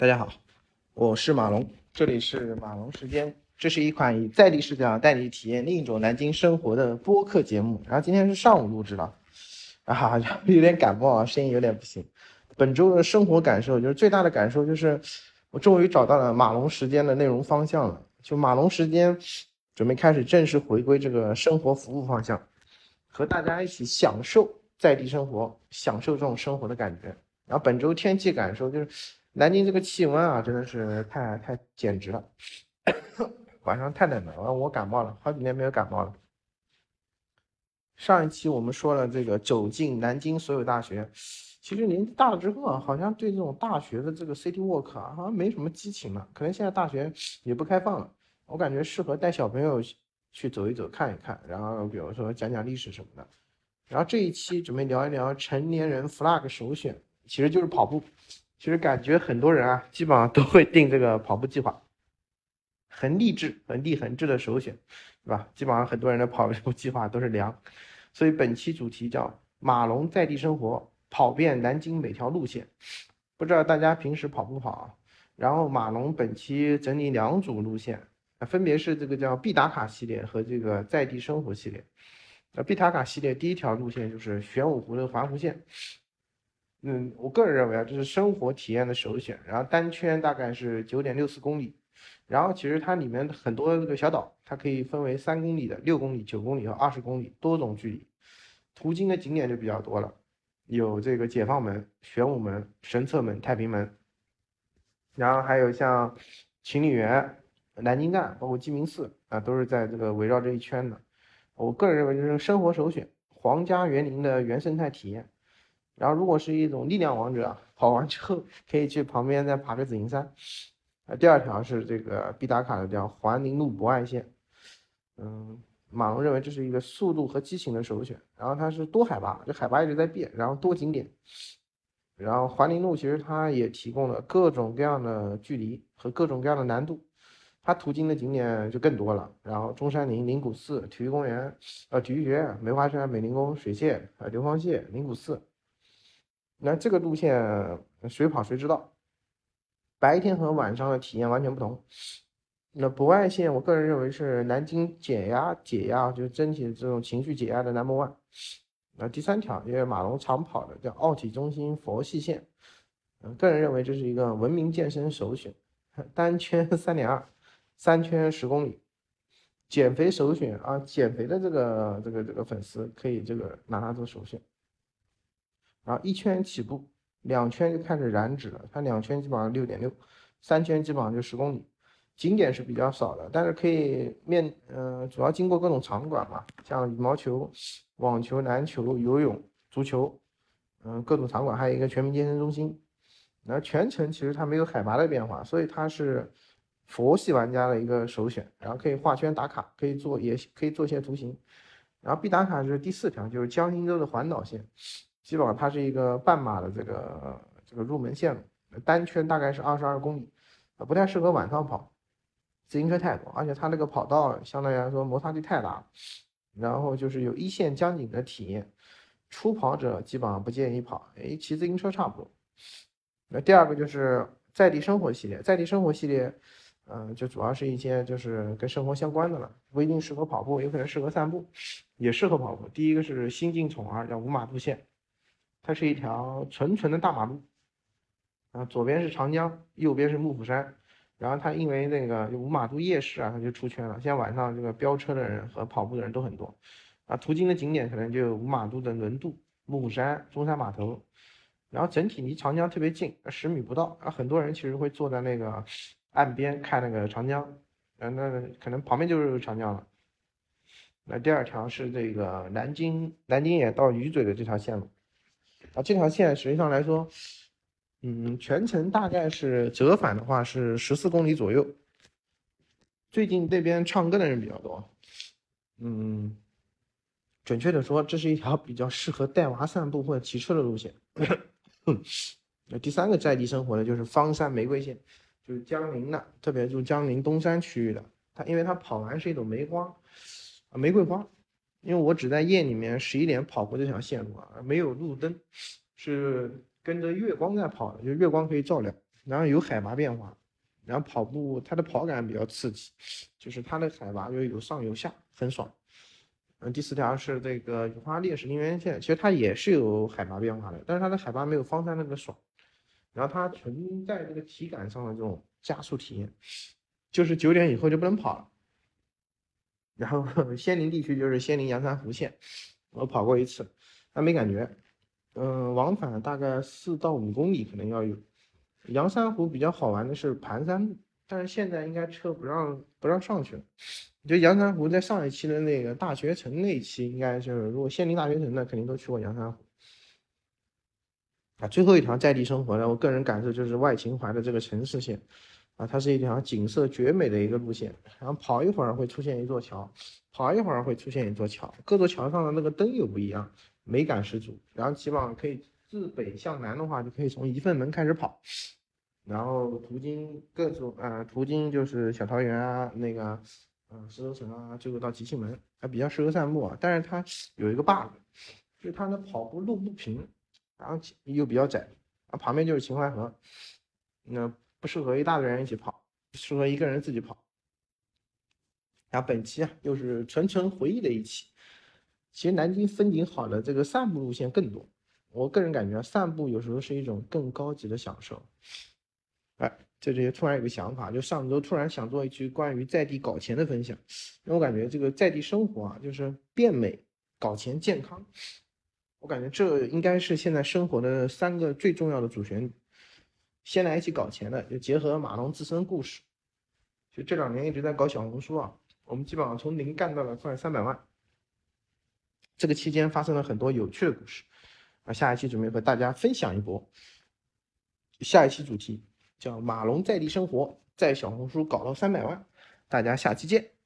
大家好，我是马龙，这里是马龙时间。这是一款以在地视角带你体验另一种南京生活的播客节目。然后今天是上午录制了，啊，有点感冒啊，声音有点不行。本周的生活感受就是最大的感受就是我终于找到了马龙时间的内容方向了。就马龙时间准备开始正式回归这个生活服务方向，和大家一起享受在地生活，享受这种生活的感觉。然后本周天气感受就是。南京这个气温啊，真的是太太简直了，晚上太冷了，我感冒了，好几年没有感冒了。上一期我们说了这个走进南京所有大学，其实年纪大了之后啊，好像对这种大学的这个 city walk 啊，好像没什么激情了。可能现在大学也不开放了，我感觉适合带小朋友去走一走、看一看，然后比如说讲讲历史什么的。然后这一期准备聊一聊成年人 flag 首选，其实就是跑步。其实感觉很多人啊，基本上都会定这个跑步计划，很励志、很励恒志的首选，是吧？基本上很多人的跑步计划都是凉。所以本期主题叫“马龙在地生活，跑遍南京每条路线”。不知道大家平时跑不跑？啊？然后马龙本期整理两组路线，分别是这个叫必打卡系列和这个在地生活系列。那必打卡系列第一条路线就是玄武湖的环湖线。嗯，我个人认为啊，这是生活体验的首选。然后单圈大概是九点六四公里，然后其实它里面很多这个小岛，它可以分为三公里的、六公里、九公里和二十公里多种距离。途经的景点就比较多了，有这个解放门、玄武门、神策门、太平门，然后还有像秦岭园、南京站，包括鸡鸣寺啊，都是在这个围绕这一圈的。我个人认为就是生活首选，皇家园林的原生态体验。然后，如果是一种力量王者，跑完之后可以去旁边再爬个紫金山。啊，第二条是这个必打卡的叫环宁路博爱线。嗯，马龙认为这是一个速度和激情的首选。然后它是多海拔，这海拔一直在变，然后多景点。然后环宁路其实它也提供了各种各样的距离和各种各样的难度，它途经的景点就更多了。然后中山陵、灵谷寺、体育公园、呃体育学院、梅花山、美龄宫、水榭、呃流芳榭、灵谷寺。那这个路线谁跑谁知道，白天和晚上的体验完全不同。那博爱线，我个人认为是南京减压解压，就是整体这种情绪解压的 number one。那第三条，因为马龙常跑的叫奥体中心佛系线，嗯，个人认为这是一个文明健身首选，单圈三点二，三圈十公里，减肥首选啊，减肥的这个这个这个粉丝可以这个拿它做首选。然后一圈起步，两圈就开始燃脂了。它两圈基本上六点六，三圈基本上就十公里。景点是比较少的，但是可以面，嗯，主要经过各种场馆嘛，像羽毛球、网球、篮球、游泳、足球，嗯，各种场馆，还有一个全民健身中心。那全程其实它没有海拔的变化，所以它是佛系玩家的一个首选。然后可以画圈打卡，可以做，也可以做一些图形。然后必打卡是第四条，就是江心洲的环岛线。基本上它是一个半马的这个这个入门线路，单圈大概是二十二公里，不太适合晚上跑，自行车太多，而且它那个跑道相对来说摩擦力太大，然后就是有一线江景的体验，初跑者基本上不建议跑，哎，骑自行车差不多。那第二个就是在地生活系列，在地生活系列，嗯，就主要是一些就是跟生活相关的了，不一定适合跑步，有可能适合散步，也适合跑步。第一个是新晋宠儿，叫五马路线。它是一条纯纯的大马路，啊，左边是长江，右边是幕府山，然后它因为那个五马渡夜市啊，它就出圈了。现在晚上这个飙车的人和跑步的人都很多，啊，途经的景点可能就五马渡的轮渡、幕府山、中山码头，然后整体离长江特别近，十米不到，啊，很多人其实会坐在那个岸边看那个长江，啊，那可能旁边就是长江了。那第二条是这个南京南京眼到鱼嘴的这条线路。啊，这条线实际上来说，嗯，全程大概是折返的话是十四公里左右。最近这边唱歌的人比较多，嗯，准确的说，这是一条比较适合带娃散步或者骑车的路线。那第三个在地生活的就是方山玫瑰线，就是江宁的，特别就江宁东山区域的。它因为它跑完是一朵梅花，啊，玫瑰花。因为我只在夜里面十一点跑过这条线路啊，没有路灯，是跟着月光在跑的，就月光可以照亮。然后有海拔变化，然后跑步它的跑感比较刺激，就是它的海拔就有上有下，很爽。嗯，第四条是这个雨花烈士陵园线，其实它也是有海拔变化的，但是它的海拔没有方山那个爽。然后它存在这个体感上的这种加速体验，就是九点以后就不能跑了。然后 仙林地区就是仙林阳山湖线，我跑过一次，还没感觉。嗯，往返大概四到五公里可能要有。阳山湖比较好玩的是盘山，但是现在应该车不让不让上去了。就阳山湖在上一期的那个大学城那一期，应该就是如果仙林大学城的肯定都去过阳山湖。啊，最后一条在地生活呢，我个人感受就是外秦淮的这个城市线，啊，它是一条景色绝美的一个路线。然后跑一会儿会出现一座桥，跑一会儿会出现一座桥，各座桥上的那个灯又不一样。美感十足，然后起码可以自北向南的话，就可以从一份门开始跑，然后途经各种呃途经就是小桃园啊，那个嗯石头城啊，最后到集庆门，还比较适合散步啊。但是它有一个 bug，就是它的跑步路不平，然后又比较窄，啊旁边就是秦淮河，那不适合一大堆人一起跑，适合一个人自己跑。然后本期啊又是纯纯回忆的一期。其实南京风景好的这个散步路线更多，我个人感觉散步有时候是一种更高级的享受。哎，这里突然有个想法，就上周突然想做一期关于在地搞钱的分享，因为我感觉这个在地生活啊，就是变美、搞钱、健康，我感觉这应该是现在生活的三个最重要的主旋律。先来一起搞钱的，就结合马龙自身故事，就这两年一直在搞小红书啊，我们基本上从零干到了快三百万。这个期间发生了很多有趣的故事，啊，下一期准备和大家分享一波。下一期主题叫“马龙在地生活，在小红书搞到三百万”，大家下期见。